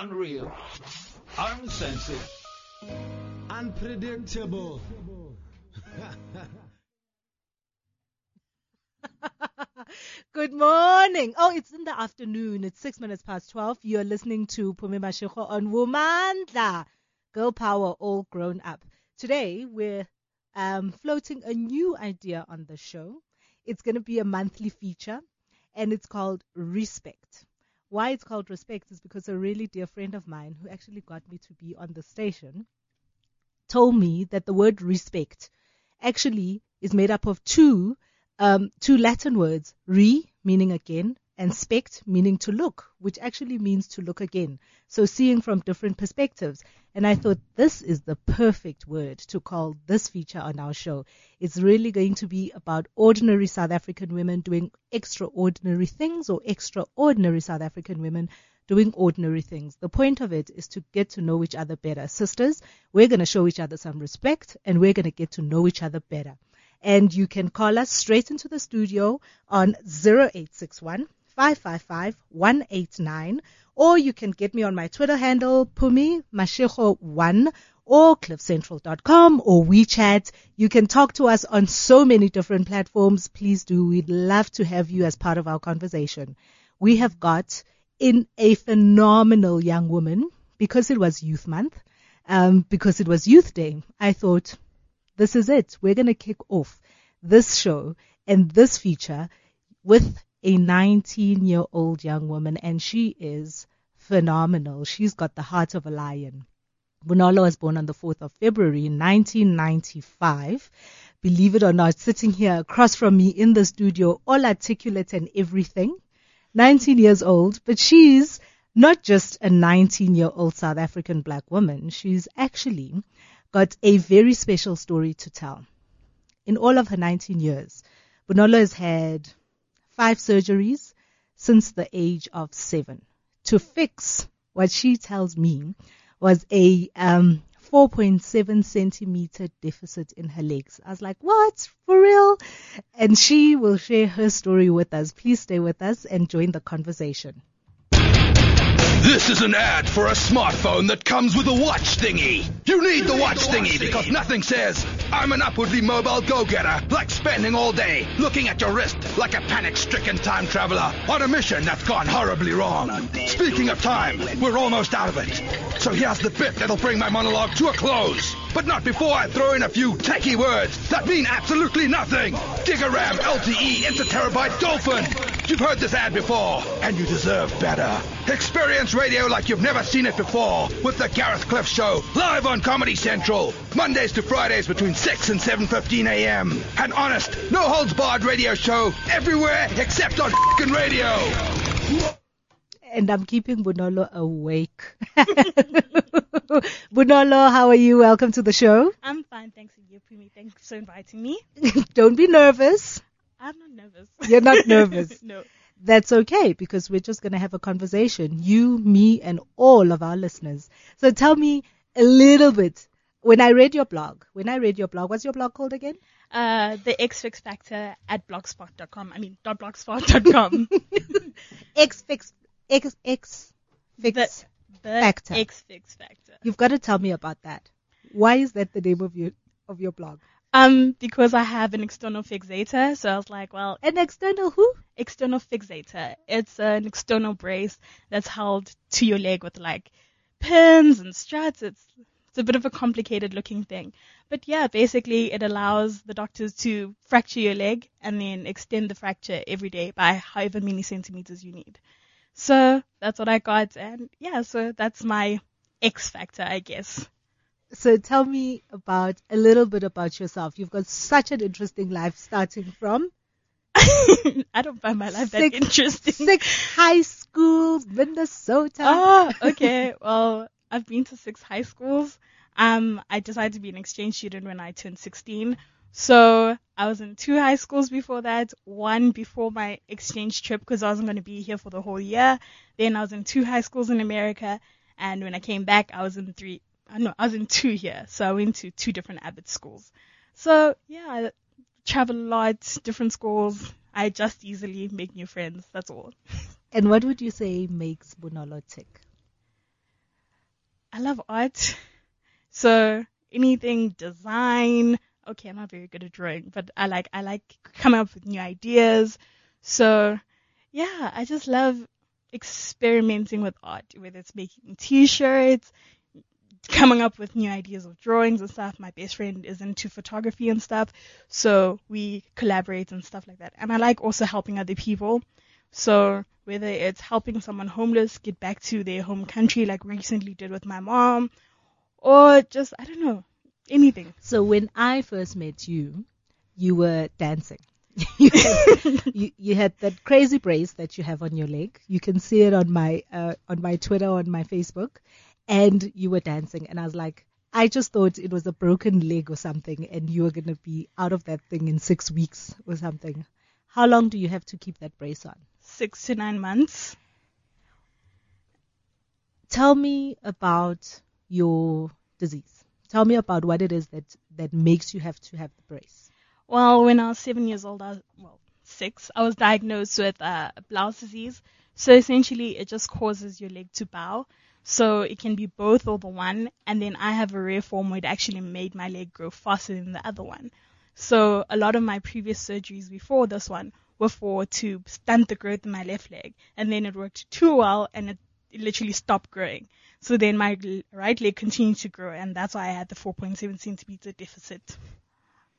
Unreal. Uncensored. Unpredictable. Good morning. Oh, it's in the afternoon. It's six minutes past 12. You're listening to Pumi Mashiko on Womandla. Girl power all grown up. Today, we're um, floating a new idea on the show. It's going to be a monthly feature and it's called Respect. Why it's called Respect is because a really dear friend of mine who actually got me to be on the station told me that the word respect actually is made up of two um, two Latin words, re meaning again, and spect meaning to look, which actually means to look again. So seeing from different perspectives. And I thought this is the perfect word to call this feature on our show. It's really going to be about ordinary South African women doing extraordinary things or extraordinary South African women doing ordinary things. The point of it is to get to know each other better. Sisters, we're going to show each other some respect and we're going to get to know each other better. And you can call us straight into the studio on 0861 555 189 or you can get me on my Twitter handle, Pumi Mashiko1 or cliffcentral.com or WeChat. You can talk to us on so many different platforms. Please do. We'd love to have you as part of our conversation. We have got in a phenomenal young woman because it was youth month, um, because it was youth day. I thought this is it. We're going to kick off this show and this feature with a 19 year old young woman and she is phenomenal. She's got the heart of a lion. Bonolo was born on the 4th of February 1995. Believe it or not, sitting here across from me in the studio, all articulate and everything. 19 years old, but she's not just a 19 year old South African black woman. She's actually got a very special story to tell. In all of her 19 years, Bonolo has had five surgeries since the age of seven to fix what she tells me was a um, 4.7 centimeter deficit in her legs. I was like, what? For real? And she will share her story with us. Please stay with us and join the conversation. This is an ad for a smartphone that comes with a watch thingy. You need the watch thingy because nothing says, I'm an upwardly mobile go-getter, like spending all day looking at your wrist like a panic-stricken time traveler on a mission that's gone horribly wrong. Speaking of time, we're almost out of it. So here's the bit that'll bring my monologue to a close. But not before I throw in a few techie words that mean absolutely nothing. Gigaram LTE Interterabyte Dolphin. You've heard this ad before, and you deserve better. Experience radio like you've never seen it before with the Gareth Cliff Show, live on Comedy Central, Mondays to Fridays between 6 and 7.15 a.m. An honest, no-holds-barred radio show everywhere except on f***ing radio. And I'm keeping Bonolo awake. Bonolo, how are you? Welcome to the show. I'm fine, thanks to you, Pumi. Thanks for inviting me. Don't be nervous. I'm not nervous. You're not nervous. no. That's okay because we're just going to have a conversation. You, me, and all of our listeners. So tell me a little bit. When I read your blog, when I read your blog, what's your blog called again? Uh, the X Fix Factor at blogspot.com. I mean, dot blogspot.com. X fix X X fix the factor. X Fix Factor. You've got to tell me about that. Why is that the name of your of your blog? Um, because I have an external fixator, so I was like, well, An external who? external fixator. It's an external brace that's held to your leg with like pins and struts. It's it's a bit of a complicated looking thing. But yeah, basically it allows the doctors to fracture your leg and then extend the fracture every day by however many centimeters you need. So that's what I got and yeah, so that's my X factor, I guess. So tell me about a little bit about yourself. You've got such an interesting life starting from I don't find my life that interesting. six high schools, Minnesota. Oh, okay. Well, I've been to six high schools. Um, I decided to be an exchange student when I turned 16. So I was in two high schools before that, one before my exchange trip because I wasn't going to be here for the whole year. Then I was in two high schools in America. And when I came back, I was in three, uh, no, I was in two here. So I went to two different Abbott schools. So yeah, I travel a lot, different schools. I adjust easily, make new friends. That's all. And what would you say makes Bonolo tick? I love art. So anything design. Okay, I'm not very good at drawing, but I like I like coming up with new ideas. So yeah, I just love experimenting with art, whether it's making t-shirts, coming up with new ideas of drawings and stuff. My best friend is into photography and stuff, so we collaborate and stuff like that. And I like also helping other people. So whether it's helping someone homeless get back to their home country, like recently did with my mom, or just I don't know anything. So when I first met you, you were dancing. you, had, you, you had that crazy brace that you have on your leg. You can see it on my uh, on my Twitter, on my Facebook, and you were dancing. And I was like, I just thought it was a broken leg or something, and you were gonna be out of that thing in six weeks or something. How long do you have to keep that brace on? Six to nine months. Tell me about your disease. Tell me about what it is that that makes you have to have the brace. Well, when I was seven years old, I was, well, six, I was diagnosed with uh, Blount's disease. So essentially, it just causes your leg to bow. So it can be both or the one. And then I have a rare form where it actually made my leg grow faster than the other one. So a lot of my previous surgeries before this one were for to stunt the growth in my left leg. And then it worked too well and it literally stopped growing. So then my right leg continued to grow and that's why I had the 4.7 centimeter deficit.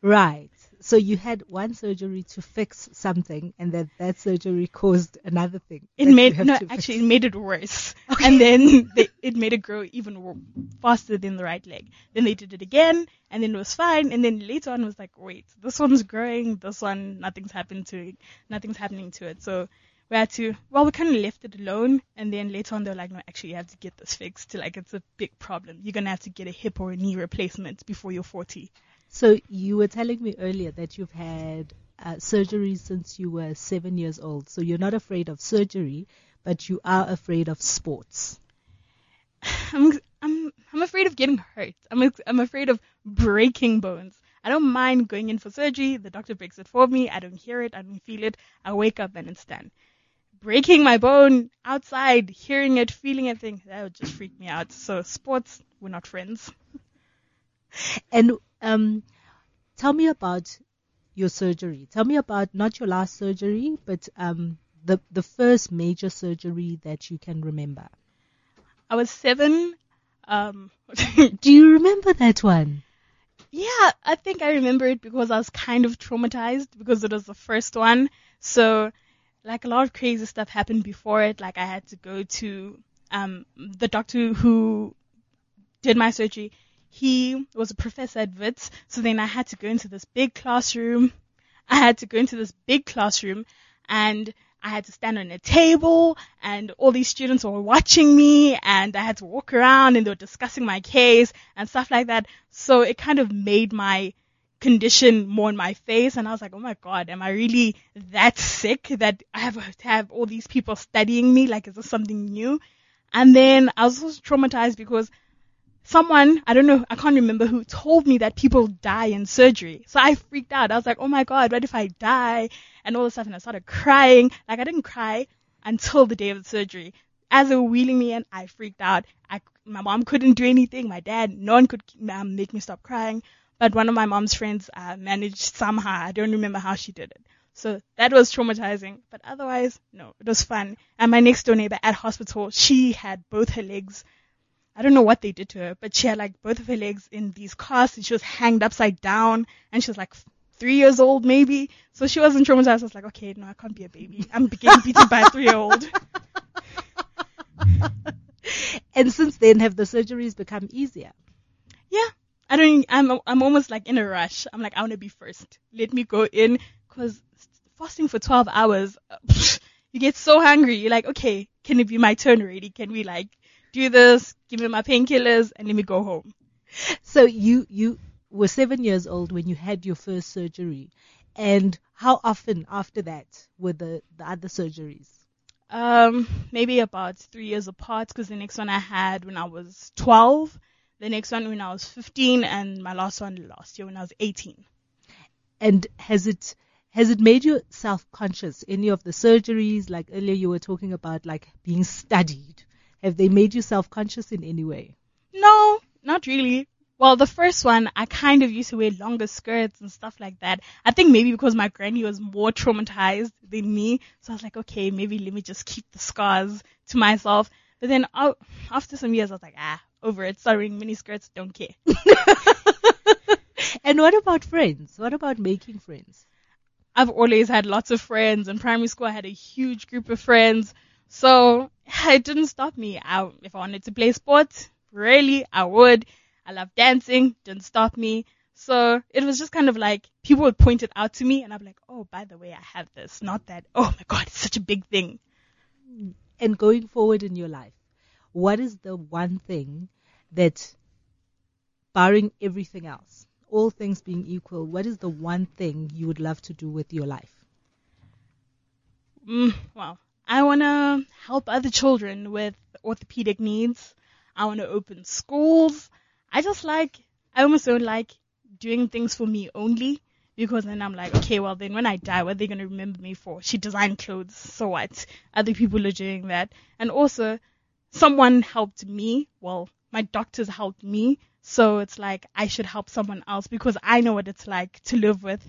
Right. So you had one surgery to fix something, and that that surgery caused another thing. It made no, actually, it made it worse. And then they, it made it grow even faster than the right leg. Then they did it again, and then it was fine. And then later on, it was like, wait, this one's growing. This one, nothing's happened to it. Nothing's happening to it. So we had to. Well, we kind of left it alone. And then later on, they were like, no, actually, you have to get this fixed. Like, it's a big problem. You're gonna have to get a hip or a knee replacement before you're 40. So you were telling me earlier that you've had uh, surgery since you were seven years old. So you're not afraid of surgery, but you are afraid of sports. I'm I'm I'm afraid of getting hurt. I'm I'm afraid of breaking bones. I don't mind going in for surgery. The doctor breaks it for me. I don't hear it. I don't feel it. I wake up and it's done. Breaking my bone outside, hearing it, feeling it, thing that would just freak me out. So sports, we're not friends. And um, tell me about your surgery. Tell me about not your last surgery, but um, the the first major surgery that you can remember. I was seven. Um, Do you remember that one? Yeah, I think I remember it because I was kind of traumatized because it was the first one. So, like a lot of crazy stuff happened before it. Like I had to go to um the doctor who did my surgery. He was a professor at Wits, so then I had to go into this big classroom. I had to go into this big classroom and I had to stand on a table and all these students were watching me and I had to walk around and they were discussing my case and stuff like that. So it kind of made my condition more in my face and I was like, oh my god, am I really that sick that I have to have all these people studying me? Like, is this something new? And then I was also traumatized because someone, I don't know, I can't remember who told me that people die in surgery. So I freaked out. I was like, oh my god, what if I die? And all this stuff. And I started crying. Like I didn't cry until the day of the surgery. As they were wheeling me in, I freaked out. I, my mom couldn't do anything. My dad, no one could um, make me stop crying. But one of my mom's friends uh, managed somehow. I don't remember how she did it. So that was traumatizing. But otherwise, no, it was fun. And my next door neighbor at hospital, she had both her legs I don't know what they did to her, but she had like both of her legs in these casts and she was hanged upside down and she was like three years old maybe. So she wasn't traumatized. I was like, okay, no, I can't be a baby. I'm getting beaten by a three year old. And since then, have the surgeries become easier? Yeah. I don't, I'm, I'm almost like in a rush. I'm like, I want to be first. Let me go in because fasting for 12 hours, you get so hungry. You're like, okay, can it be my turn already? Can we like do this, give me my painkillers, and let me go home. So you you were seven years old when you had your first surgery, and how often after that were the the other surgeries? Um, maybe about three years apart, because the next one I had when I was 12, the next one when I was 15, and my last one last year when I was 18. And has it has it made you self conscious? Any of the surgeries, like earlier you were talking about, like being studied, have they made you self conscious in any way? No, not really. Well, the first one, I kind of used to wear longer skirts and stuff like that. I think maybe because my granny was more traumatized than me. So I was like, okay, maybe let me just keep the scars to myself. But then oh, after some years, I was like, ah, over it. Start wearing mini skirts, don't care. And what about friends? What about making friends? I've always had lots of friends. In primary school, I had a huge group of friends. So it didn't stop me. I, if I wanted to play sports, really, I would. I love dancing, didn't stop me. So it was just kind of like people would point it out to me and I'm like, oh, by the way, I have this. Not that, oh my God, it's such a big thing. And going forward in your life, what is the one thing that, barring everything else, all things being equal, what is the one thing you would love to do with your life? Mm, well, I want to help other children with orthopedic needs. I want to open schools. I just like, I almost don't like doing things for me only because then I'm like, okay, well then when I die, what are they going to remember me for? She designed clothes, so what? Other people are doing that. And also, someone helped me. Well, my doctors helped me. So it's like I should help someone else because I know what it's like to live with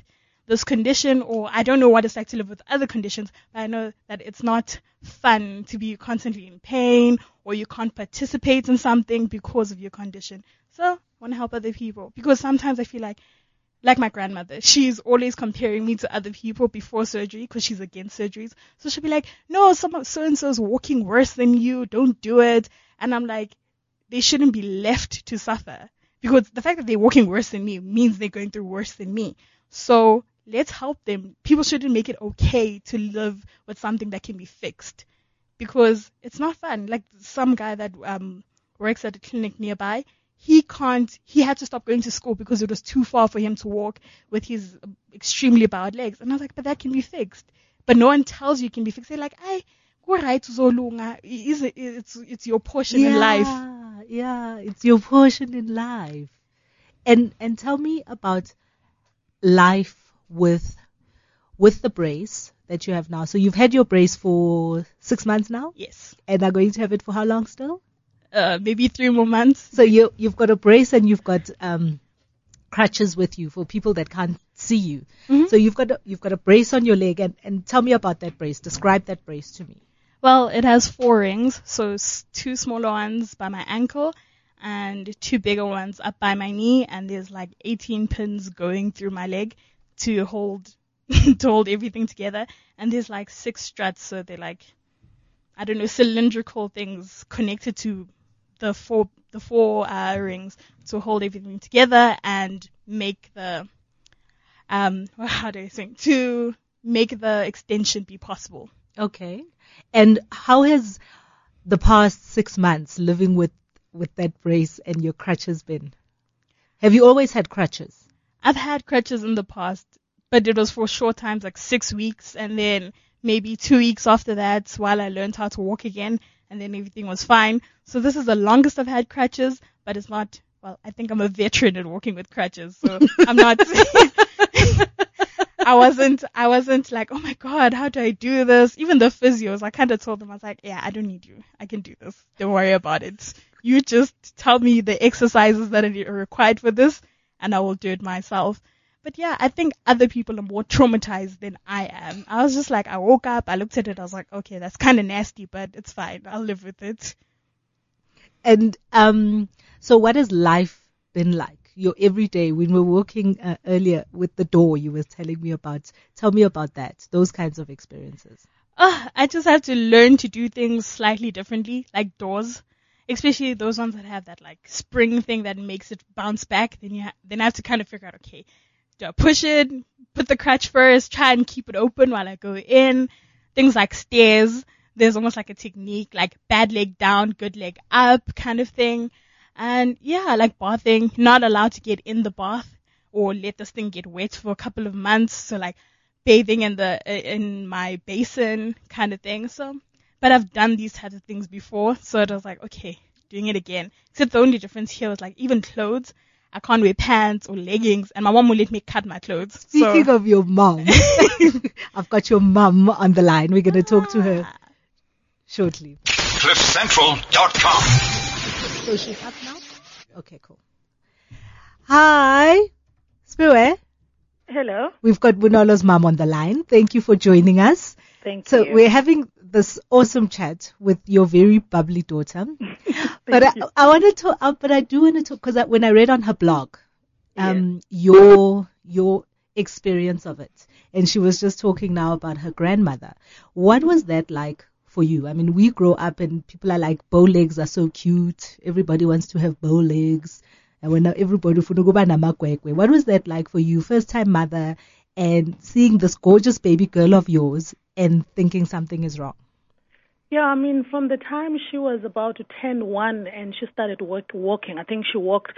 this condition or I don't know what it's like to live with other conditions, but I know that it's not fun to be constantly in pain or you can't participate in something because of your condition. So I want to help other people because sometimes I feel like like my grandmother, she's always comparing me to other people before surgery because she's against surgeries. So she'll be like, no, some so and so's walking worse than you. Don't do it. And I'm like, they shouldn't be left to suffer because the fact that they're walking worse than me means they're going through worse than me. So let's help them. People shouldn't make it okay to live with something that can be fixed because it's not fun. Like some guy that um, works at a clinic nearby, he can't, he had to stop going to school because it was too far for him to walk with his extremely bowed legs. And I was like, but that can be fixed. But no one tells you it can be fixed. They're like, I, go right to It's, it's, it's your portion yeah, in life. Yeah, it's your portion in life. And, and tell me about life with, with the brace that you have now. So you've had your brace for six months now? Yes. And are going to have it for how long still? Uh, maybe three more months. So you, you've got a brace and you've got, um, crutches with you for people that can't see you. Mm-hmm. So you've got a, you've got a brace on your leg and, and tell me about that brace. Describe that brace to me. Well, it has four rings, so two smaller ones by my ankle and two bigger ones up by my knee and there's like 18 pins going through my leg to hold to hold everything together and there's like six struts so they're like I don't know cylindrical things connected to the four the four uh, rings to hold everything together and make the um how do I think to make the extension be possible. Okay. And how has the past six months living with with that brace and your crutches been? Have you always had crutches? I've had crutches in the past, but it was for short times, like six weeks, and then maybe two weeks after that while I learned how to walk again, and then everything was fine. So this is the longest I've had crutches, but it's not, well, I think I'm a veteran in walking with crutches, so I'm not, I wasn't, I wasn't like, oh my god, how do I do this? Even the physios, I kind of told them, I was like, yeah, I don't need you. I can do this. Don't worry about it. You just tell me the exercises that are required for this and I will do it myself. But yeah, I think other people are more traumatized than I am. I was just like, I woke up, I looked at it, I was like, okay, that's kind of nasty, but it's fine. I'll live with it. And, um, so what has life been like? Your everyday, when we were walking uh, earlier with the door, you were telling me about, tell me about that, those kinds of experiences. Uh, I just have to learn to do things slightly differently, like doors especially those ones that have that like spring thing that makes it bounce back, then you ha- then I have to kind of figure out, okay, push it, put the crutch first, try and keep it open while I go in. Things like stairs, there's almost like a technique, like bad leg down, good leg up kind of thing. And yeah, like bathing, not allowed to get in the bath or let this thing get wet for a couple of months. So like bathing in the, in my basin kind of thing. So but I've done these types of things before, so it was like, okay, doing it again. Except the only difference here was like even clothes. I can't wear pants or leggings, and my mom will let me cut my clothes. Speaking so. of your mom, I've got your mom on the line. We're going to talk to her ah. shortly. CliffCentral.com. So she's up now? Okay, cool. Hi, Spiwe. Hello. We've got Bonolo's mom on the line. Thank you for joining us. Thank So you. So we're having this awesome chat with your very bubbly daughter. but I. I wanted to, uh, but I do want to talk because when I read on her blog, um, your your experience of it, and she was just talking now about her grandmother. What was that like for you? I mean, we grow up and people are like, bow legs are so cute. Everybody wants to have bow legs. And when everybody what was that like for you? First time mother and seeing this gorgeous baby girl of yours and thinking something is wrong. Yeah, I mean, from the time she was about to turn one and she started work, walking, I think she walked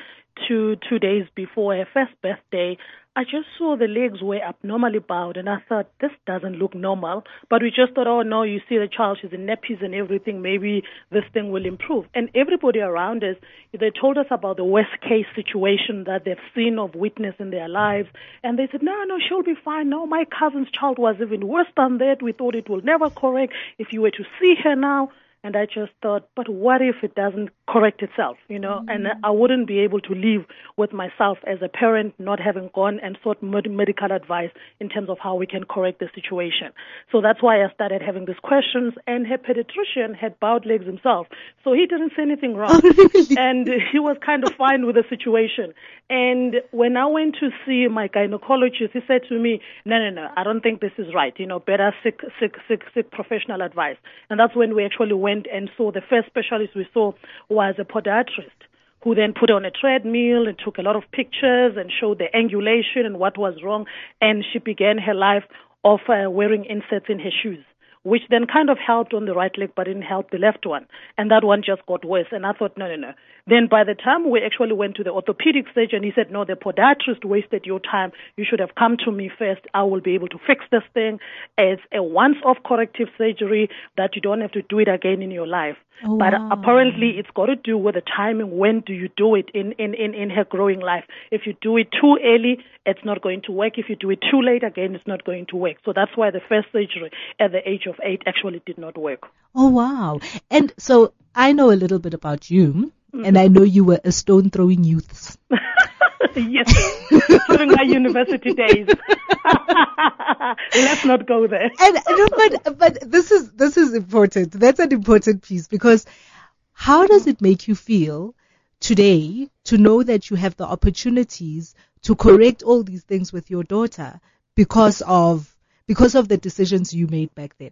two two days before her first birthday. I just saw the legs were abnormally bowed, and I thought this doesn't look normal. But we just thought, oh no, you see the child, she's in nappies and everything. Maybe this thing will improve. And everybody around us, they told us about the worst case situation that they've seen of witness in their lives, and they said, no, no, she'll be fine. No, my cousin's child was even worse than that. We thought it will never correct. If you were to see her now, and I just thought, but what if it doesn't correct itself, you know? And mm. I wouldn't be able to live with myself as a parent, not having gone and sought med- medical advice in terms of how we can correct the situation. So that's why I started having these questions. And her pediatrician had bowed legs himself, so he didn't say anything wrong, and he was kind of fine with the situation. And when I went to see my gynecologist, he said to me, "No, no, no, I don't think this is right. You know, better seek, seek, seek, seek professional advice." And that's when we actually went and saw the first specialist we saw was a podiatrist who then put on a treadmill and took a lot of pictures and showed the angulation and what was wrong. And she began her life of uh, wearing inserts in her shoes, which then kind of helped on the right leg but didn't help the left one. And that one just got worse. And I thought, no, no, no. Then by the time we actually went to the orthopedic surgeon, he said, no, the podiatrist wasted your time. You should have come to me first. I will be able to fix this thing. as a once-off corrective surgery that you don't have to do it again in your life. Oh, but wow. apparently it's got to do with the timing. When do you do it in, in, in, in her growing life? If you do it too early, it's not going to work. If you do it too late, again, it's not going to work. So that's why the first surgery at the age of eight actually did not work. Oh wow! And so I know a little bit about you, and I know you were a stone throwing youth. yes, during my university days. Let's not go there. and no, but but this is this is important. That's an important piece because how does it make you feel today to know that you have the opportunities to correct all these things with your daughter because of because of the decisions you made back then?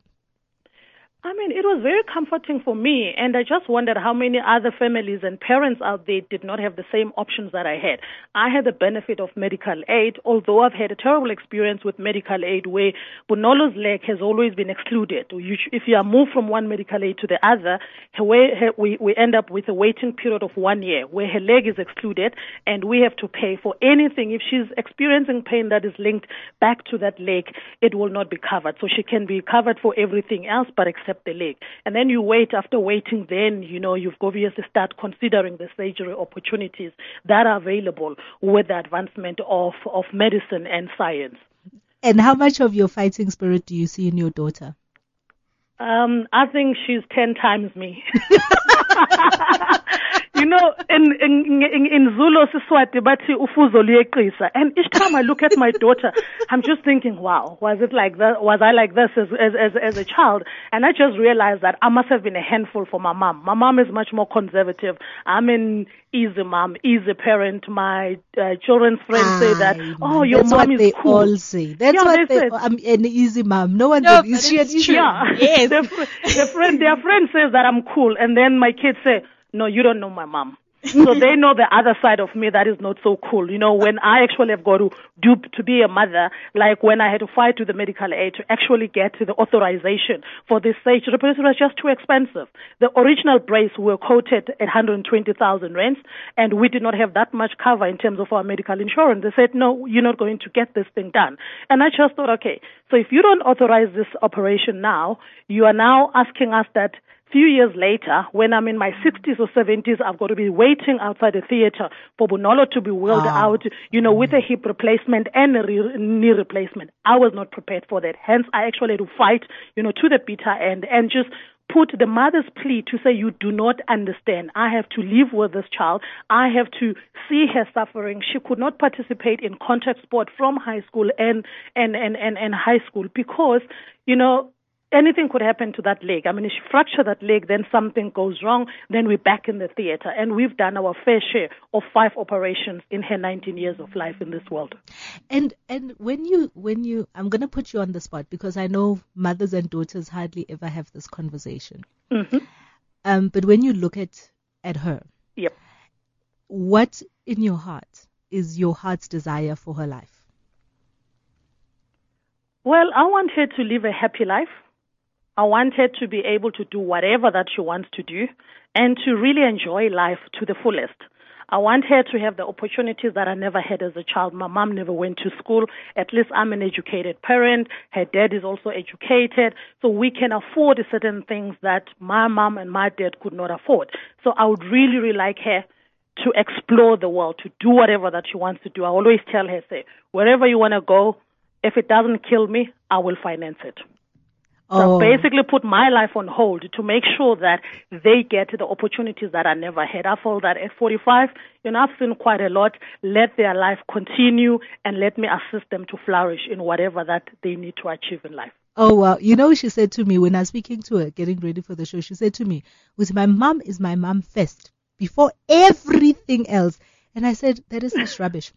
I mean, it was very comforting for me, and I just wondered how many other families and parents out there did not have the same options that I had. I had the benefit of medical aid, although I've had a terrible experience with medical aid where Bonolo's leg has always been excluded. If you are moved from one medical aid to the other, her we, we end up with a waiting period of one year where her leg is excluded, and we have to pay for anything. If she's experiencing pain that is linked back to that leg, it will not be covered. So she can be covered for everything else but except the leg. And then you wait, after waiting, then, you know, you've obviously start considering the surgery opportunities that are available with the advancement of, of medicine and science. And how much of your fighting spirit do you see in your daughter? Um, I think she's 10 times me. you know, in, in, in, in Zulu, Siswati, bathi ufuzo liyeqisa. And each time I look at my daughter, I'm just thinking, wow, was it like that? Was I like this as, as, as, as a child? And I just realized that I must have been a handful for my mom. My mom is much more conservative. I'm an easy mom, easy parent. My uh, children's friends say that, oh, your That's mom what is they cool. all say. That's Yeah, what they they. I'm an easy mom. No one No, but is she an easy mom? Yeah. Yes. the, fr- the friend, their friend says that I'm cool, and then my kids say, "No, you don't know my mom." so they know the other side of me that is not so cool. You know, when I actually have got to do to be a mother, like when I had to fight with the medical aid to actually get to the authorization for this surgery, because it was just too expensive. The original brace were quoted at 120,000 rands, and we did not have that much cover in terms of our medical insurance. They said, no, you're not going to get this thing done. And I just thought, okay, so if you don't authorize this operation now, you are now asking us that few years later, when I'm in my 60s or 70s, I've got to be waiting outside the theater for Bonolo to be wheeled Ah. out, you know, with a hip replacement and a re- knee replacement. I was not prepared for that. Hence, I actually had to fight, you know, to the bitter end and just put the mother's plea to say, You do not understand. I have to live with this child. I have to see her suffering. She could not participate in contact sport from high school and, and, and, and, and high school because, you know, anything could happen to that leg. I mean, if you fracture that leg, then something goes wrong, then we're back in the theater. And we've done our fair share of five operations in her 19 years of life in this world. And and when you when you I'm going to put you on the spot because I know mothers and daughters hardly ever have this conversation. Mm-hmm. Um, but when you look at at her, Yep. what in your heart is your heart's desire for her life? Well, I want her to live a happy life. I want her to be able to do whatever that she wants to do and to really enjoy life to the fullest. I want her to have the opportunities that I never had as a child. My mom never went to school. At least I'm an educated parent. Her dad is also educated. So we can afford certain things that my mom and my dad could not afford. So I would really, really like her to explore the world, to do whatever that she wants to do. I always tell her, say, wherever you want to go, if it doesn't kill me, I will finance it. So Oh, basically put my life on hold to make sure that they get the opportunities that I never had. I feel that at 45, you know, I've seen quite a lot. Let their life continue and let me assist them to flourish in whatever that they need to achieve in life. oh wow! You know, she said to me when I was speaking to her, getting ready for the show. She said to me, "Was my mom is my mom first before everything else." And I said, "That is such rubbish."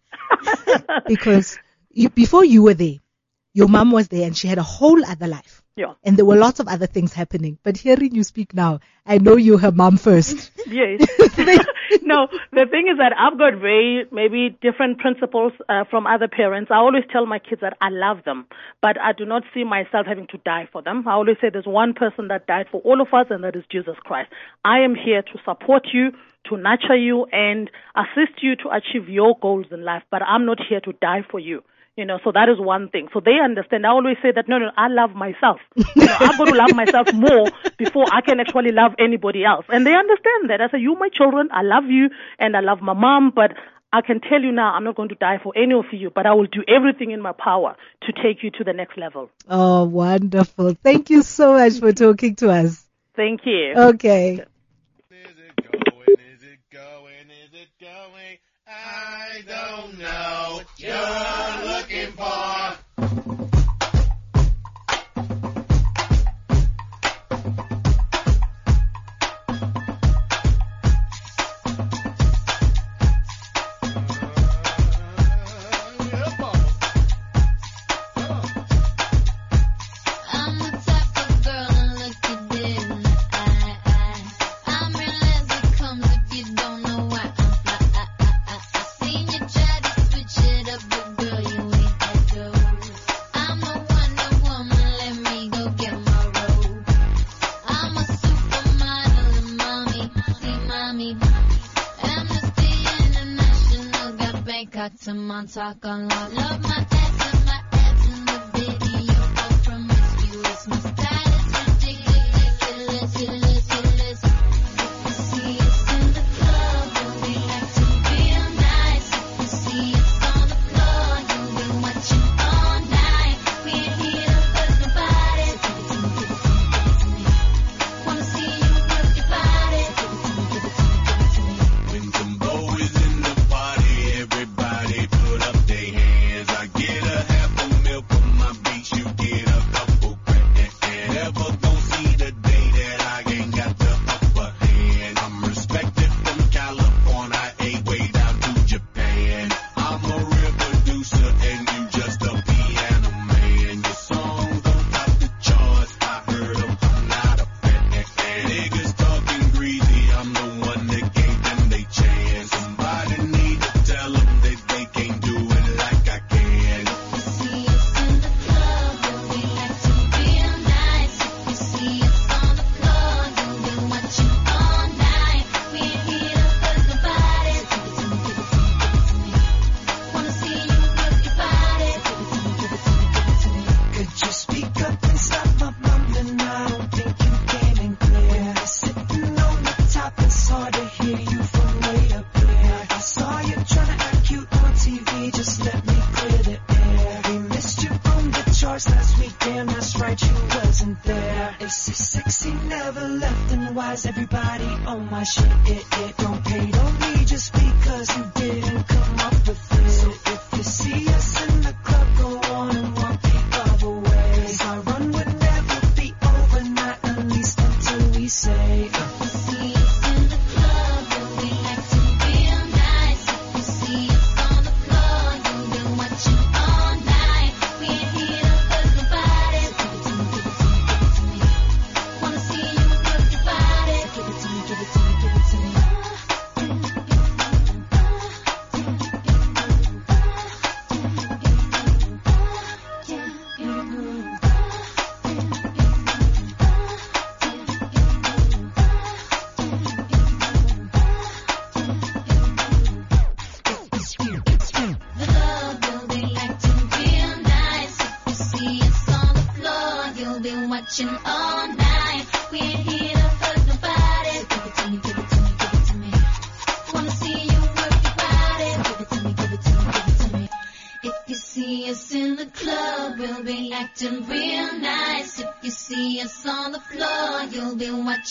because you, before you were there, your mom was there and she had a whole other life. Yeah. And there were lots of other things happening. But hearing you speak now, I know you're her mom first. Yes. no, the thing is that I've got very maybe different principles uh, from other parents. I always tell my kids that I love them, but I do not see myself having to die for them. I always say there's one person that died for all of us, and that is Jesus Christ. I am here to support you, to nurture you, and assist you to achieve your goals in life, but I'm not here to die for you. You know, so that is one thing. So they understand. I always say that no, no, I love myself. You know, I've got to love myself more before I can actually love anybody else. And they understand that. I say, you, my children, I love you and I love my mom, but I can tell you now, I'm not going to die for any of you, but I will do everything in my power to take you to the next level. Oh, wonderful. Thank you so much for talking to us. Thank you. Okay. Is it going? Is it going? Is it going? I don't know. You're looking for. To Montauk on law. Love my shit, it,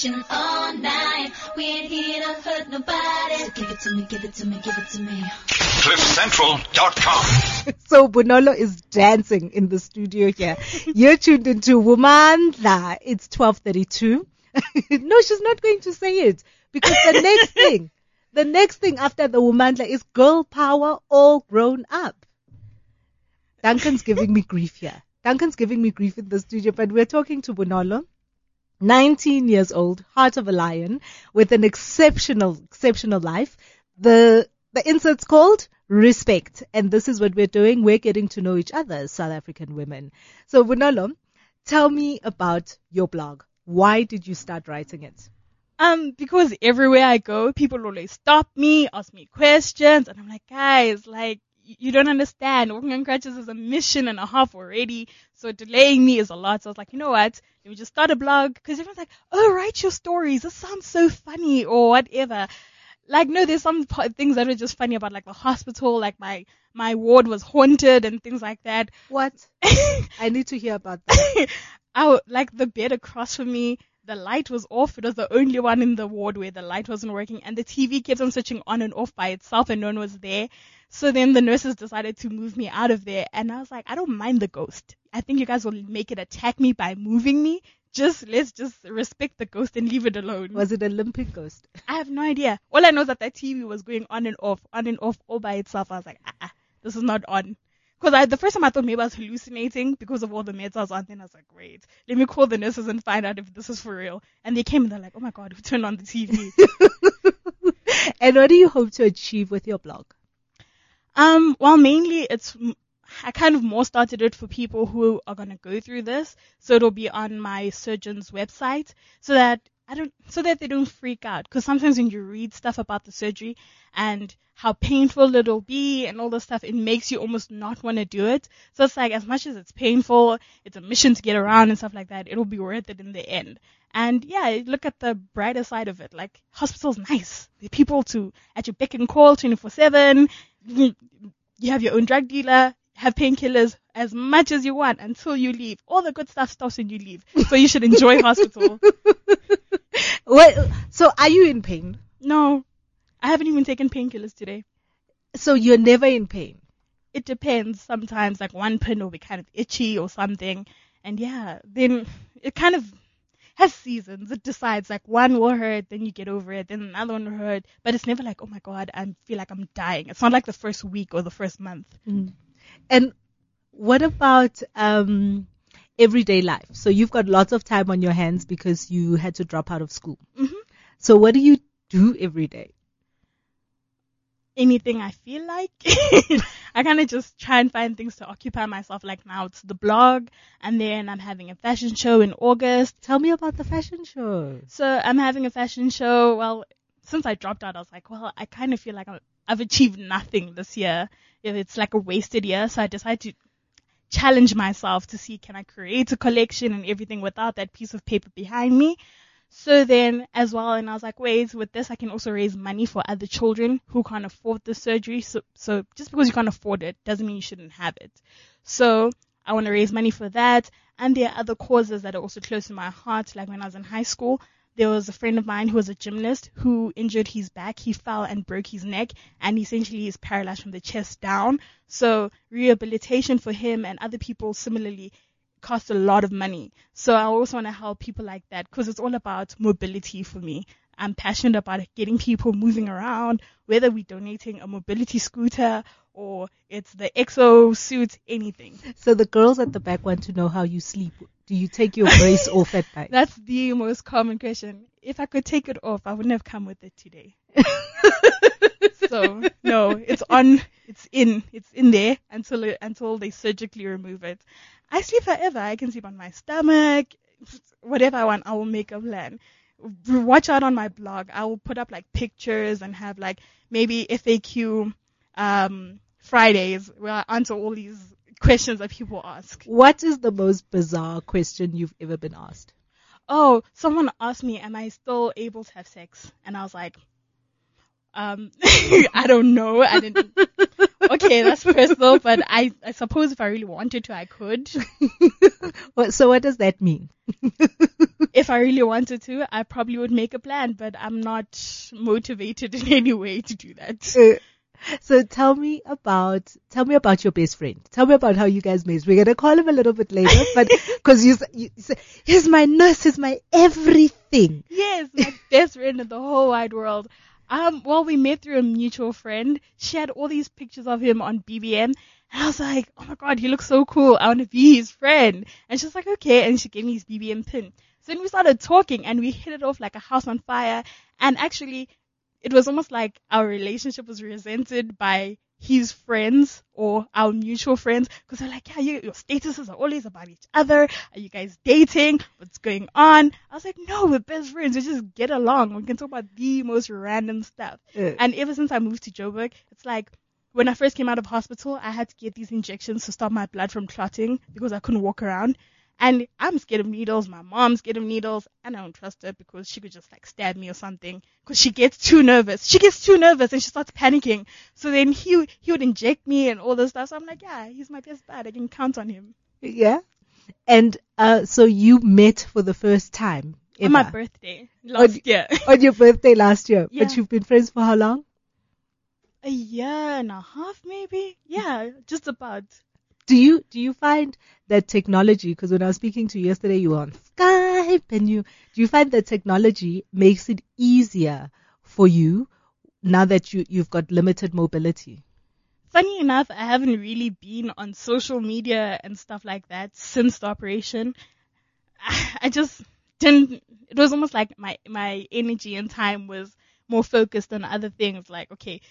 be watching all night. We ain't here to hurt nobody. So give it to me, give it to me, give it to me. CliffCentral.com. So Bonolo is dancing in the studio here. You're tuned into Womandla. It's 1232. no, she's not going to say it because the next thing, the next thing after the Womandla is girl power all grown up. Duncan's giving me grief here. Duncan's giving me grief in the studio, but we're talking to Bonolo. 19 years old, heart of a lion, with an exceptional, exceptional life. The, the insert's called Respect. And this is what we're doing. We're getting to know each other as South African women. So, Bonolo, tell me about your blog. Why did you start writing it? Um, because everywhere I go, people always stop me, ask me questions, and I'm like, guys, like, you don't understand. Walking on crutches is a mission and a half already, so delaying me is a lot. So I was like, you know what? Let me just start a blog, because everyone's like, oh, write your stories. This sounds so funny, or whatever. Like, no, there's some things that are just funny about, like, the hospital, like, my, my ward was haunted and things like that. What? I need to hear about that. I like the bed across from me. The light was off. It was the only one in the ward where the light wasn't working, and the TV kept on switching on and off by itself, and no one was there. So then the nurses decided to move me out of there, and I was like, I don't mind the ghost. I think you guys will make it attack me by moving me. Just let's just respect the ghost and leave it alone. Was it Olympic Ghost? I have no idea. All I know is that that TV was going on and off, on and off, all by itself. I was like, ah, this is not on. Because the first time I thought maybe I was hallucinating because of all the meds I was on. Then I was like, great, let me call the nurses and find out if this is for real. And they came and they're like, oh my god, who turned on the TV? and what do you hope to achieve with your blog? Um, well, mainly it's I kind of more started it for people who are gonna go through this, so it'll be on my surgeon's website, so that I don't, so that they don't freak out. Because sometimes when you read stuff about the surgery and how painful it'll be and all this stuff, it makes you almost not want to do it. So it's like as much as it's painful, it's a mission to get around and stuff like that. It'll be worth it in the end. And yeah, look at the brighter side of it. Like hospital's nice. There are people to at your beck and call 24/7. You you have your own drug dealer. Have painkillers as much as you want until you leave. All the good stuff stops when you leave. So you should enjoy hospital. Well, so are you in pain? No, I haven't even taken painkillers today. So you're never in pain. It depends. Sometimes like one pin will be kind of itchy or something. And yeah, then it kind of has seasons. It decides like one will hurt, then you get over it, then another one will hurt. But it's never like, oh my god, I feel like I'm dying. It's not like the first week or the first month. And what about um, everyday life? So you've got lots of time on your hands because you had to drop out of school. Mhm. So what do you do every day? Anything I feel like. I kind of just try and find things to occupy myself. Like now it's the blog, and then I'm having a fashion show in August. Tell me about the fashion show. So I'm having a fashion show. Well, since I dropped out, I was like, well, I kind of feel like I'm- I've achieved nothing this year. It's like a wasted year. So I decided to challenge myself to see can I create a collection and everything without that piece of paper behind me. So then as well, and I was like, wait, with this I can also raise money for other children who can't afford the surgery. So, so just because you can't afford it doesn't mean you shouldn't have it. So I want to raise money for that. And there are other causes that are also close to my heart. Like when I was in high school, there was a friend of mine who was a gymnast who injured his back. He fell and broke his neck and essentially is paralyzed from the chest down. So rehabilitation for him and other people similarly costs a lot of money. So I also want to help people like that because it's all about mobility for me. I'm passionate about getting people moving around, whether we're donating a mobility scooter or it's the exo suit, anything. So the girls at the back want to know how you sleep. Do you take your brace off at night? That's the most common question. If I could take it off, I wouldn't have come with it today. so no, it's on, it's in, it's in there until it, until they surgically remove it. I sleep forever. I can sleep on my stomach, whatever I want. I will make a plan. Watch out on my blog. I will put up like pictures and have like maybe FAQ um, Fridays where I answer all these questions that people ask. What is the most bizarre question you've ever been asked? oh, someone asked me, am I still able to have sex? And I was like, um, I don't know. I didn't. Okay, that's personal, but I, I suppose if I really wanted to, I could. So what does that mean? If I really wanted to, I probably would make a plan, but I'm not motivated in any way to do that. Uh, So tell me about tell me about your best friend. Tell me about how you guys met. We're gonna call him a little bit later, but because you, you say he's my nurse, he's my everything. Yes, my best friend in the whole wide world. Um, well, we met through a mutual friend. She had all these pictures of him on BBM. And I was like, oh my god, he looks so cool. I want to be his friend. And she's like, okay. And she gave me his BBM pin. So then we started talking and we hit it off like a house on fire. And actually, it was almost like our relationship was resented by his friends or our mutual friends because they're like, yeah, you, your statuses are always about each other. Are you guys dating? What's going on? I was like, no, we're best friends. We just get along. We can talk about the most random stuff. And ever since I moved to Joburg, it's like when I first came out of hospital, I had to get these injections to stop my blood from clotting because I couldn't walk around. And I'm scared of needles. My mom's scared of needles, and I don't trust her because she could just like stab me or something. Because she gets too nervous. She gets too nervous and she starts panicking. So then he he would inject me and all this stuff. So I'm like, yeah, he's my best bud. I can count on him. yeah. And uh, so you met for the first time On my birthday last year. on your birthday last year, Yeah. but you've been friends for how long? a year and a half, maybe. Yeah, just about. Do you do you find that technology? Because when I was speaking to you yesterday, you were on Skype, and you do you find that technology makes it easier for you now that you you've got limited mobility? Funny enough, I haven't really been on social media and stuff like that since the operation. I- just didn't. It was almost like my my energy and time was more focused on other things. Like okay,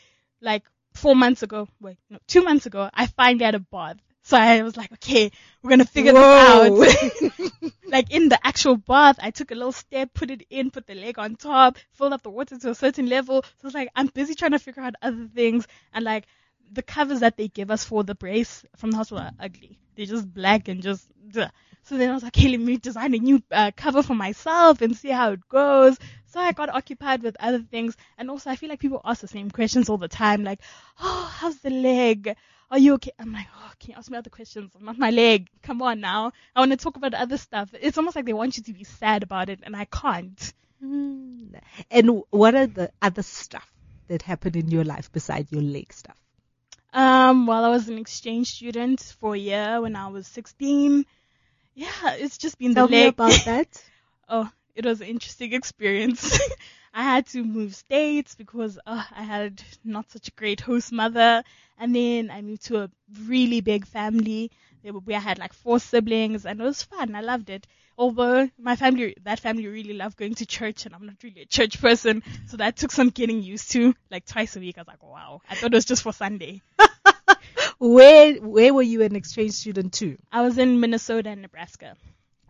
like four months ago, wait, no, two months ago, I finally had a bath. So I was like, okay, we're gonna figure Whoa. this out. like in the actual bath, I took a little step, put it in, put the leg on top, filled up the water to a certain level. So it's like I'm busy trying to figure out other things and like the covers that they give us for the brace from the hospital are ugly. They're just black and just. Duh. So then I was like, okay, let me design a new uh, cover for myself and see how it goes. So I got occupied with other things, and also I feel like people ask the same questions all the time, like, oh, how's the leg? Are you okay? I'm like, oh, can you ask me other questions? I'm not my leg. Come on now. I want to talk about other stuff. It's almost like they want you to be sad about it, and I can't. Hmm. And what are the other stuff that happened in your life besides your leg stuff? Um, well, I was an exchange student for a year when I was 16. Yeah, it's just been Tell the me leg. about that. oh, it was an interesting experience. I had to move states because uh, I had not such a great host mother, and then I moved to a really big family where I had like four siblings, and it was fun. I loved it. Although my family, that family really loved going to church, and I'm not really a church person, so that took some getting used to. Like twice a week, I was like, wow. I thought it was just for Sunday. Where where were you an exchange student to? I was in Minnesota and Nebraska.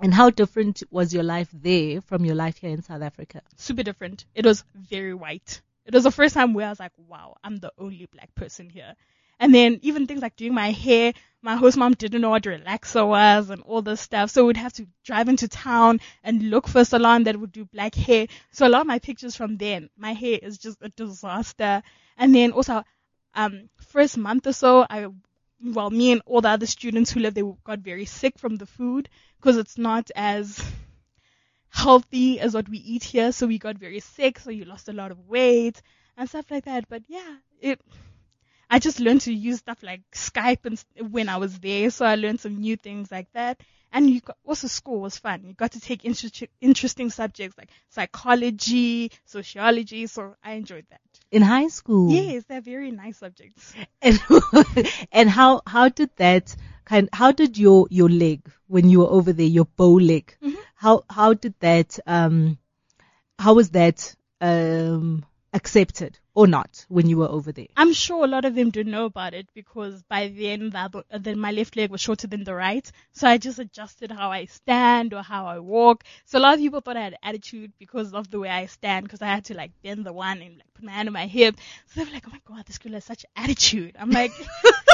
And how different was your life there from your life here in South Africa? super different. It was very white. It was the first time where I was like, wow, I'm the only black person here. And then even things like doing my hair, my host mom didn't know what relaxer was and all this stuff. So we'd have to drive into town and look for a salon that would do black hair. So a lot of my pictures from then, my hair is just a disaster. And then also, um, first month or so, I, well, me and all the other students who lived there got very sick from the food because it's not as, healthy as what we eat here. So we got very sick. So you lost a lot of weight and stuff like that. But yeah, it, I just learned to use stuff like Skype and when I was there. So I learned some new things like that. And you got, also school was fun. You got to take inter- interesting subjects like psychology, sociology. So I enjoyed that. In high school. Yes, they're very nice subjects. And, and how, how did that kind, how did your, your leg, when you were over there, your bow leg, Mhm. how, how did that, um, how was that, um, accepted or not when you were over there? I'm sure a lot of them didn't know about it because by then, the other, then my left leg was shorter than the right. So I just adjusted how I stand or how I walk. So a lot of people thought I had attitude because of the way I stand because I had to like bend the one and like put my hand on my hip. So they were like, oh my God, this girl has such attitude. I'm like,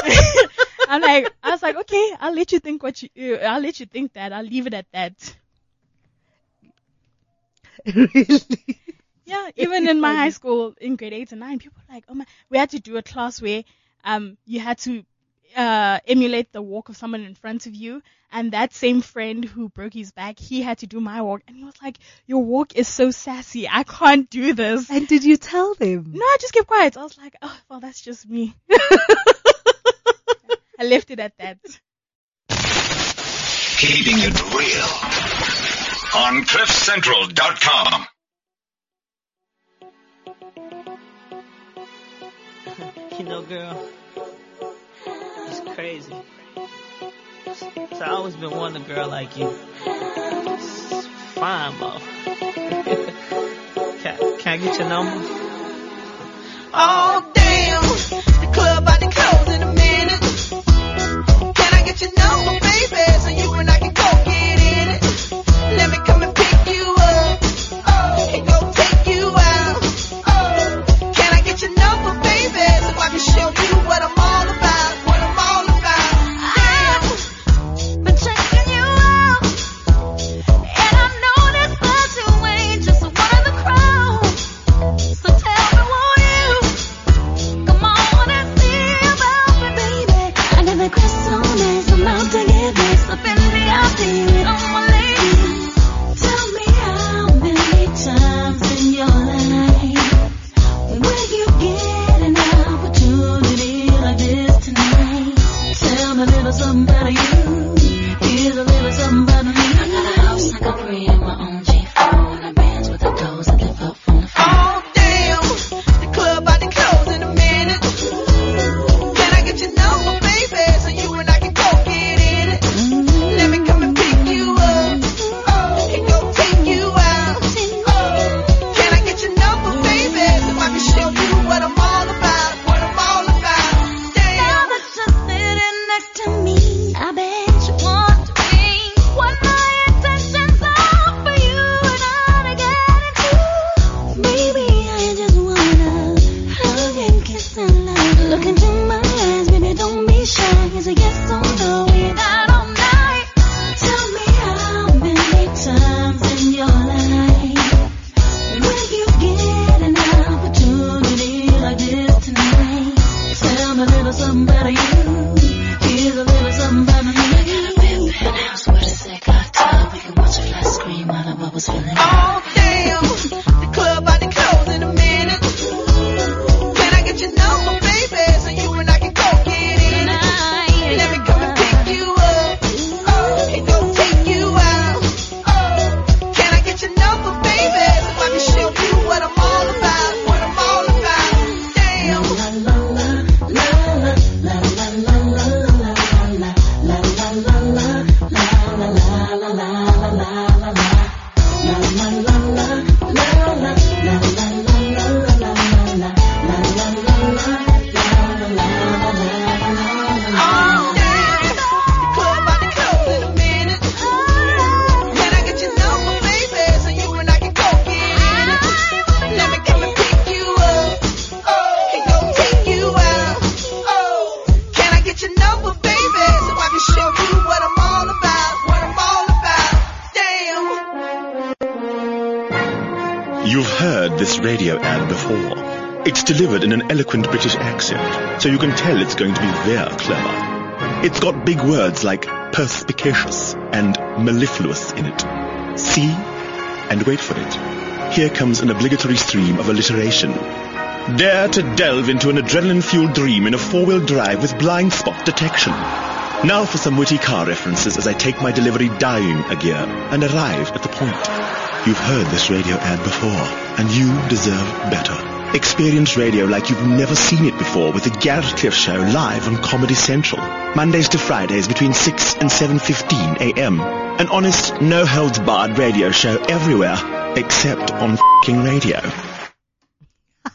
I'm like, I was like, okay, I'll let you think what you, uh, I'll let you think that. I'll leave it at that. really? Yeah, even in my high school in grade eight and nine, people were like, oh my, we had to do a class where um you had to uh emulate the walk of someone in front of you, and that same friend who broke his back, he had to do my walk, and he was like, your walk is so sassy, I can't do this. And did you tell them? No, I just kept quiet. I was like, oh well, that's just me. I left it at that. Keeping it real. On CliffCentral.com. know, girl, it's crazy. So I always been wanting a girl like you. It's fine, bro. can, can I get your number? Oh damn, the club about to close radio ad before. It's delivered in an eloquent British accent, so you can tell it's going to be very clever. It's got big words like perspicacious and mellifluous in it. See? And wait for it. Here comes an obligatory stream of alliteration. Dare to delve into an adrenaline-fueled dream in a four-wheel drive with blind spot detection. Now for some witty car references as I take my delivery dying a gear and arrive at the point. You've heard this radio ad before, and you deserve better. Experience radio like you've never seen it before with the Gareth Cliff Show live on Comedy Central. Mondays to Fridays between 6 and 7.15 a.m. An honest, no-holds-barred radio show everywhere except on fing radio.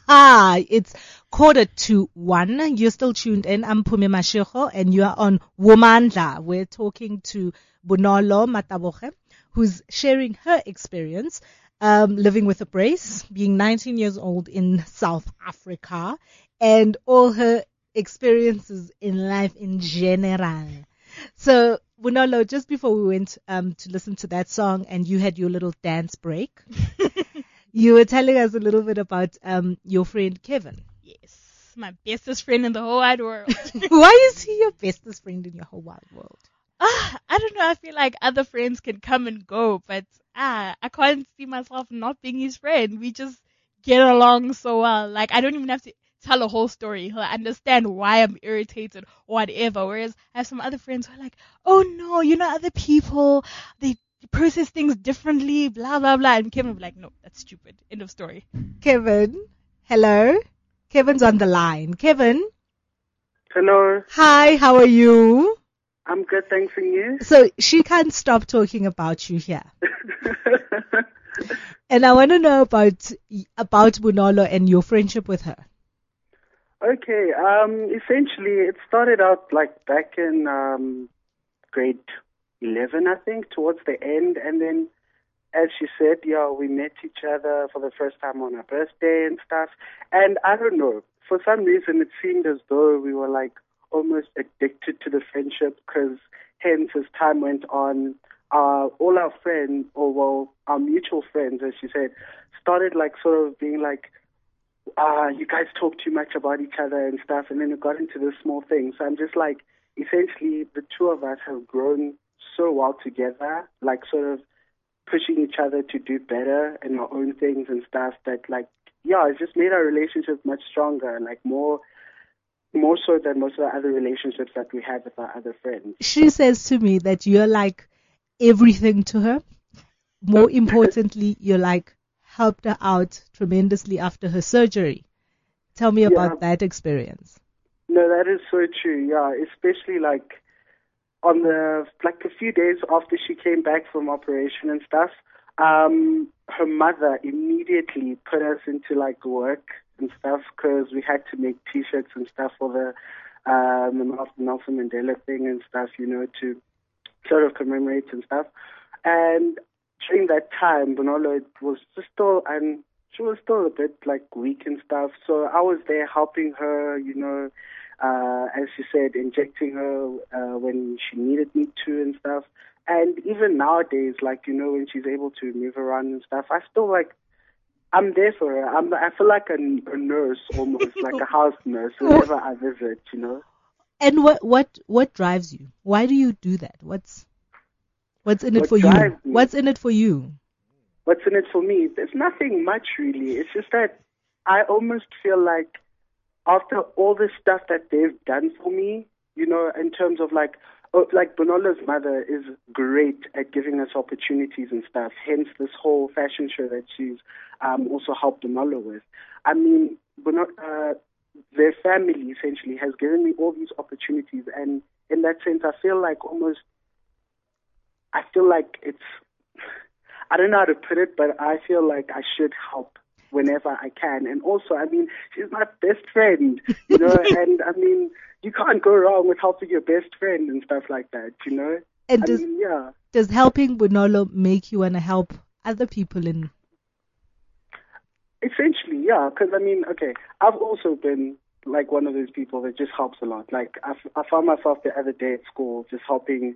Ah, it's quarter to one. You're still tuned in. I'm Pume Mashego and you are on Womandla. We're talking to Bonolo Mataboge, who's sharing her experience um, living with a brace, being 19 years old in South Africa, and all her experiences in life in general. So, Bonolo, just before we went um, to listen to that song and you had your little dance break, you were telling us a little bit about um, your friend Kevin. Yes, my bestest friend in the whole wide world. Why is he your bestest friend in your whole wide world? Ah, I don't know. I feel like other friends can come and go, but ah, I can't see myself not being his friend. We just get along so well. Like I don't even have to tell a whole story. He'll understand why I'm irritated or whatever. Whereas I have some other friends who are like, oh no, you know, other people, they process things differently, blah, blah, blah. And Kevin will be like, no, that's stupid. End of story. Kevin, hello? Kevin's on the line. Kevin, Hello, hi, how are you? I'm good, thanks, and you? So she can't stop talking about you here. And I want to know about about Bonolo and your friendship with her. Okay, um, essentially, it started out like back in um, grade 11, I think, towards the end, and then, as she said, yeah, we met each other for the first time on her birthday and stuff. And I don't know, for some reason, it seemed as though we were like almost addicted to the friendship, because hence, as time went on, uh, all our friends, or well, our mutual friends, as she said, started like sort of being like, uh, you guys talk too much about each other and stuff, and then it got into this small thing. So I'm just like, essentially, the two of us have grown so well together, like sort of pushing each other to do better in our own things and stuff that like, yeah, it just made our relationship much stronger, and like more, more so than most of the other relationships that we had with our other friends. She says to me that you're like everything to her. More importantly, you're like helped her out tremendously after her surgery. Tell me about that experience. No, that is so true. Yeah, especially like on the like a few days after she came back from operation and stuff. Um, her mother immediately put us into like work and stuff because we had to make T-shirts and stuff for the um, the Nel- Nelson Mandela thing and stuff, you know, to sort of commemorate and stuff. And during that time, Bonolo it was just still, and she was still a bit like weak and stuff. So I was there helping her, you know, uh, as she said, injecting her uh, when she needed me to and stuff. And even nowadays, like you know, when she's able to move around and stuff, I still like. I'm there for her. I'm, I feel like a, a nurse almost, like a house nurse whenever I visit, you know. And what what what drives you? Why do you do that? What's what's in it What for you? me? What's in it for you? what's in it for me? There's nothing much really. It's just that I almost feel like after all the stuff that they've done for me, you know, in terms of like, oh, like Bonolo's mother is great at giving us opportunities and stuff. Hence this whole fashion show that she's um, also helped Bonolo with. I mean, Bono, uh, their family essentially has given me all these opportunities, and in that sense, I feel like almost, I feel like it's I don't know how to put it, but I feel like I should help whenever I can. And also, I mean, she's my best friend, you know, and I mean, you can't go wrong with helping your best friend and stuff like that, you know? And I does mean, yeah. does helping Bonolo make you want to help other people in? Essentially, yeah, because I mean, okay, I've also been like one of those people that just helps a lot. Like, I, f- I found myself the other day at school just helping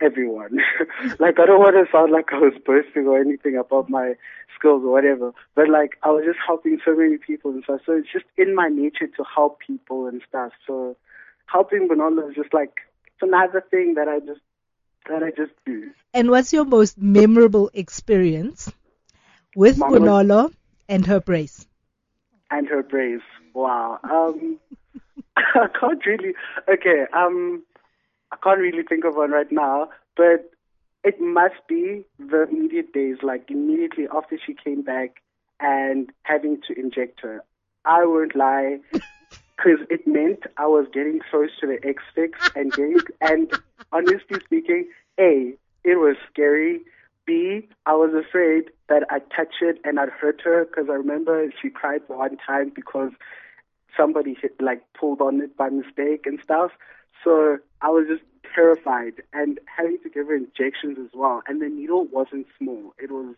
everyone. like, I don't want to sound like I was boasting or anything about my skills or whatever, but like, I was just helping so many people and stuff. So it's just in my nature to help people and stuff. So helping Bonolo is just like, it's another thing that I just, that I just do. And what's your most memorable experience with Mom was- Bonolo and her brace. and her brace. Wow. Um, I can't really. Okay. Um, I can't really think of one right now, but it must be the immediate days, like immediately after she came back and having to inject her. I won't lie, because it meant I was getting close to the X fix and getting, and honestly speaking, A, it was scary. B, I was afraid that I'd touch it and I'd hurt her because I remember she cried one time because somebody hit, like pulled on it by mistake and stuff. So I was just terrified and having to give her injections as well. And the needle wasn't small. It was,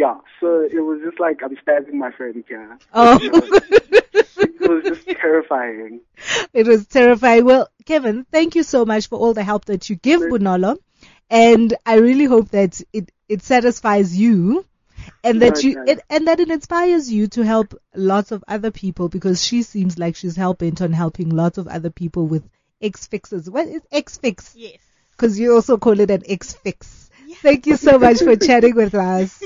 yeah. So it was just like I'm stabbing my friend here. Oh. it was just terrifying. It was terrifying. Well, Kevin, thank you so much for all the help that you give Bonolo. And I really hope that it, it satisfies you and that you, Okay. it, and that it inspires you to help lots of other people because she seems like she's hell bent on helping lots of other people with X fixes. What is X fix? Yes. Because you also call it an X fix. Thank you so much for chatting with us.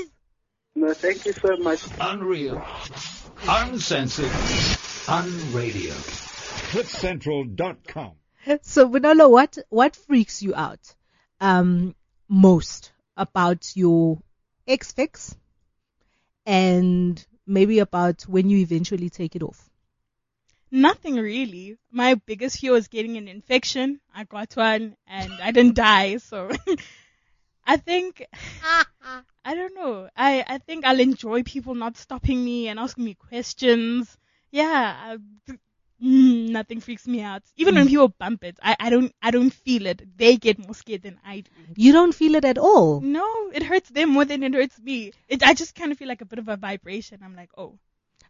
No, thank you so much. Unreal. Uncensored. Unradio. CliffCentral.com. So, Bonolo, what, what freaks you out, um, most about your X fix and maybe about when you eventually take it off? Nothing really. My biggest fear was getting an infection. I got one and I didn't die, so I think I don't know. I I think I'll enjoy people not stopping me and asking me questions. Yeah, I, mm, nothing freaks me out. Even when people bump it, I I don't I don't feel it. They get more scared than I do. You don't feel it at all. No, it hurts them more than it hurts me. It I just kind of feel like a bit of a vibration. I'm like, oh.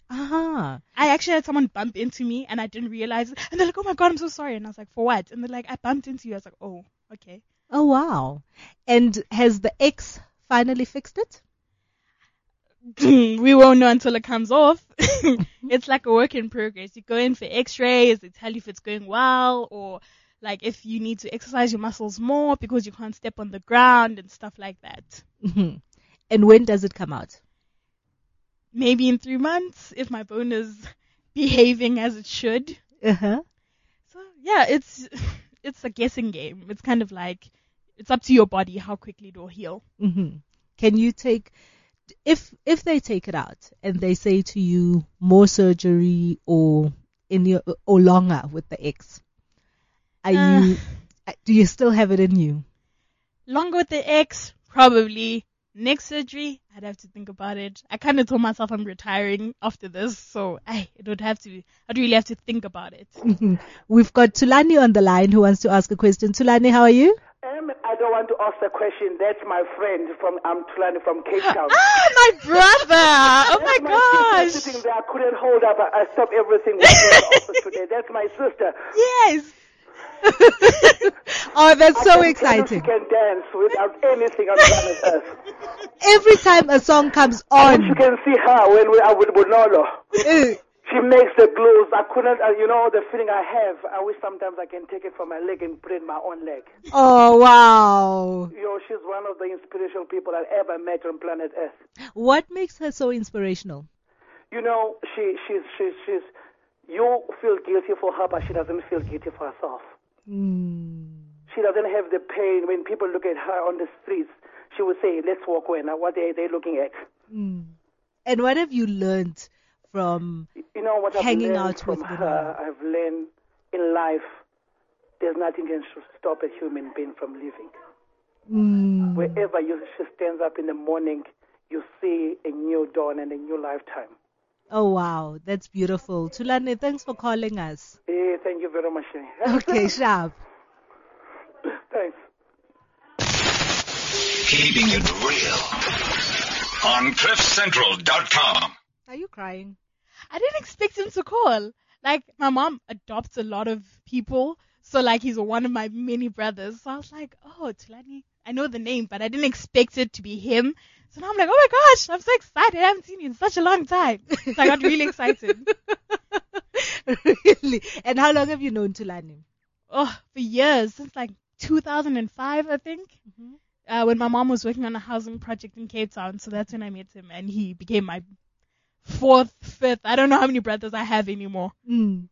Aha. I actually had someone bump into me and I didn't realize it. And they're like, oh my god, I'm so sorry. And I was like, for what? And they're like, I bumped into you. I was like, oh, okay. Oh, wow. And has the X finally fixed it? we won't know until it comes off. it's like a work in progress. You go in for x-rays, they tell you if it's going well or like if you need to exercise your muscles more because you can't step on the ground and stuff like that. Mhm. And when does it come out? Maybe in three months if my bone is behaving as it should. Uh-huh. So yeah, it's it's a guessing game. It's kind of like it's up to your body how quickly it will heal. hmm Can you take, if, if they take it out and they say to you more surgery or in your, or longer with the X, are Uh. you, do you still have it in you? Longer with the X, probably. Next surgery, I'd have to think about it. I kind of told myself I'm retiring after this, so I it would have to. I'd really have to think about it. We've got Tulani on the line who wants to ask a question. Tulani, how are you? Um, I don't want to ask a question. That's my friend from I'm Tulani from Cape Town. Ah, my brother! Oh my my gosh! sister sitting there. I couldn't hold up. I I stopped everything. Went to the office today. That's my sister. Yes. Oh, that's I so you exciting. She can dance without anything on planet Earth. Every time a song comes on, you can see her when we are with Bonolo. She makes the blues. I couldn't, uh, you know, the feeling I have. I wish sometimes I can take it from my leg and put it in my own leg. oh wow. You know, she's one of the inspirational people I ever met on planet Earth. What makes her so inspirational? You know, she, she's, she's, she's, you feel guilty for her, but she doesn't feel guilty for herself. Mm. She doesn't have the pain when people look at her on the streets. She would say, let's walk away. Now, what are they looking at? Mm. And what have you learned from You know what I've hanging out with her? I've learned in life there's nothing can sh- stop a human being from living. Mm. Wherever you she stands up in the morning, you see a new dawn and a new lifetime. Oh wow, that's beautiful. Tulani, thanks for calling us. Eh, thank you very much. Okay, sharp. Thanks. Keeping it real on CliffCentral.com. Are you crying? I didn't expect him to call. Like my mom adopts a lot of people, so like he's one of my many brothers. So I was like, oh, Tulani, I know the name, but I didn't expect it to be him. So now I'm like, oh my gosh, I'm so excited. I haven't seen you in such a long time. So I got really excited. really? And how long have you known Tulani? Oh, for years since like 2005, I think. uh, when my mom was working on a housing project in Cape Town. So that's when I met him, and he became my fourth, fifth. I don't know how many brothers I have anymore. Mm.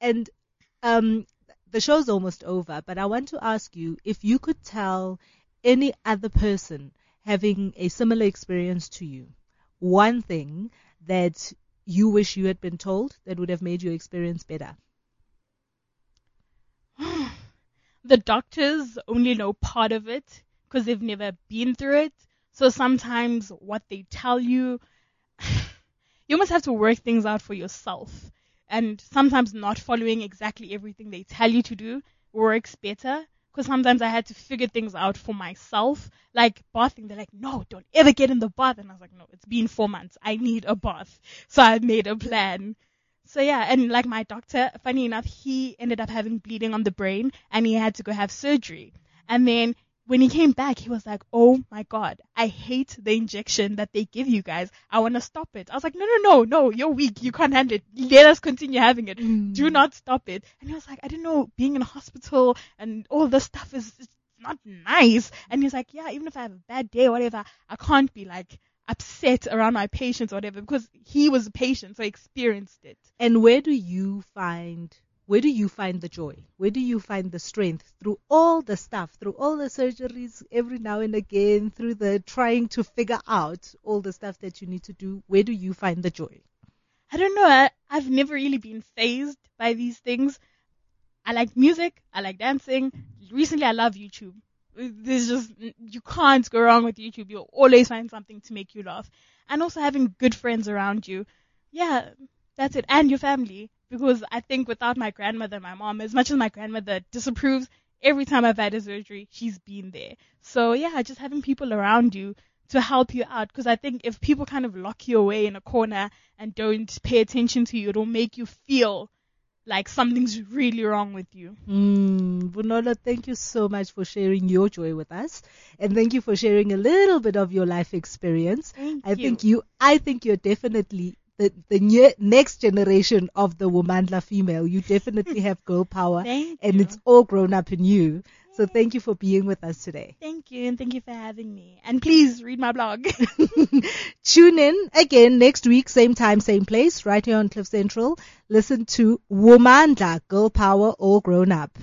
And um, the show's almost over, but I want to ask you if you could tell any other person having a similar experience to you one thing that you wish you had been told that would have made your experience better. the doctors only know part of it because they've never been through it. So sometimes what they tell you, you must have to work things out for yourself. And sometimes not following exactly everything they tell you to do works better. Because sometimes I had to figure things out for myself. Like bathing, they're like, no, don't ever get in the bath. And I was like, no, it's been four months. I need a bath. So I made a plan. So yeah, and like my doctor, funny enough, he ended up having bleeding on the brain and he had to go have surgery. And then when he came back, he was like, "Oh my god, I hate the injection that they give you guys. I want to stop it." I was like, "No, no, no, no, you're weak. You can't handle it. Let us continue having it. Do mm. not stop it." And he was like, "I didn't know being in a hospital and all this stuff is it's not nice." And he's like, "Yeah, even if I have a bad day or whatever, I can't be like." upset around my patients or whatever because he was a patient so he experienced it And where do you find where do you find the joy? Where do you find the strength through all the stuff, through all the surgeries every now and again, through the trying to figure out all the stuff that you need to do? Where do you find the joy? I don't know. I, I've never really been phased by these things. I like music. I like dancing. Recently, I love YouTube. There's just, you can't go wrong with YouTube. You'll always find something to make you laugh. And also having good friends around you. Yeah, that's it. And your family. Because I think without my grandmother and my mom, as much as my grandmother disapproves, every time I've had a surgery, she's been there. So yeah, just having people around you to help you out. Because I think if people kind of lock you away in a corner and don't pay attention to you, it'll make you feel like something's really wrong with you. Mm, Bonolo, thank you so much for sharing your joy with us, and thank you for sharing a little bit of your life experience. Thank I you. think you, I think you're definitely the the ne- next generation of the Womandla female. You definitely have girl power, and you. it's all grown up in you. So thank you for being with us today. Thank you, and thank you for having me. And please read my blog. Tune in again next week, same time, same place, right here on Cliff Central. Listen to Womandla, Girl Power, all grown up.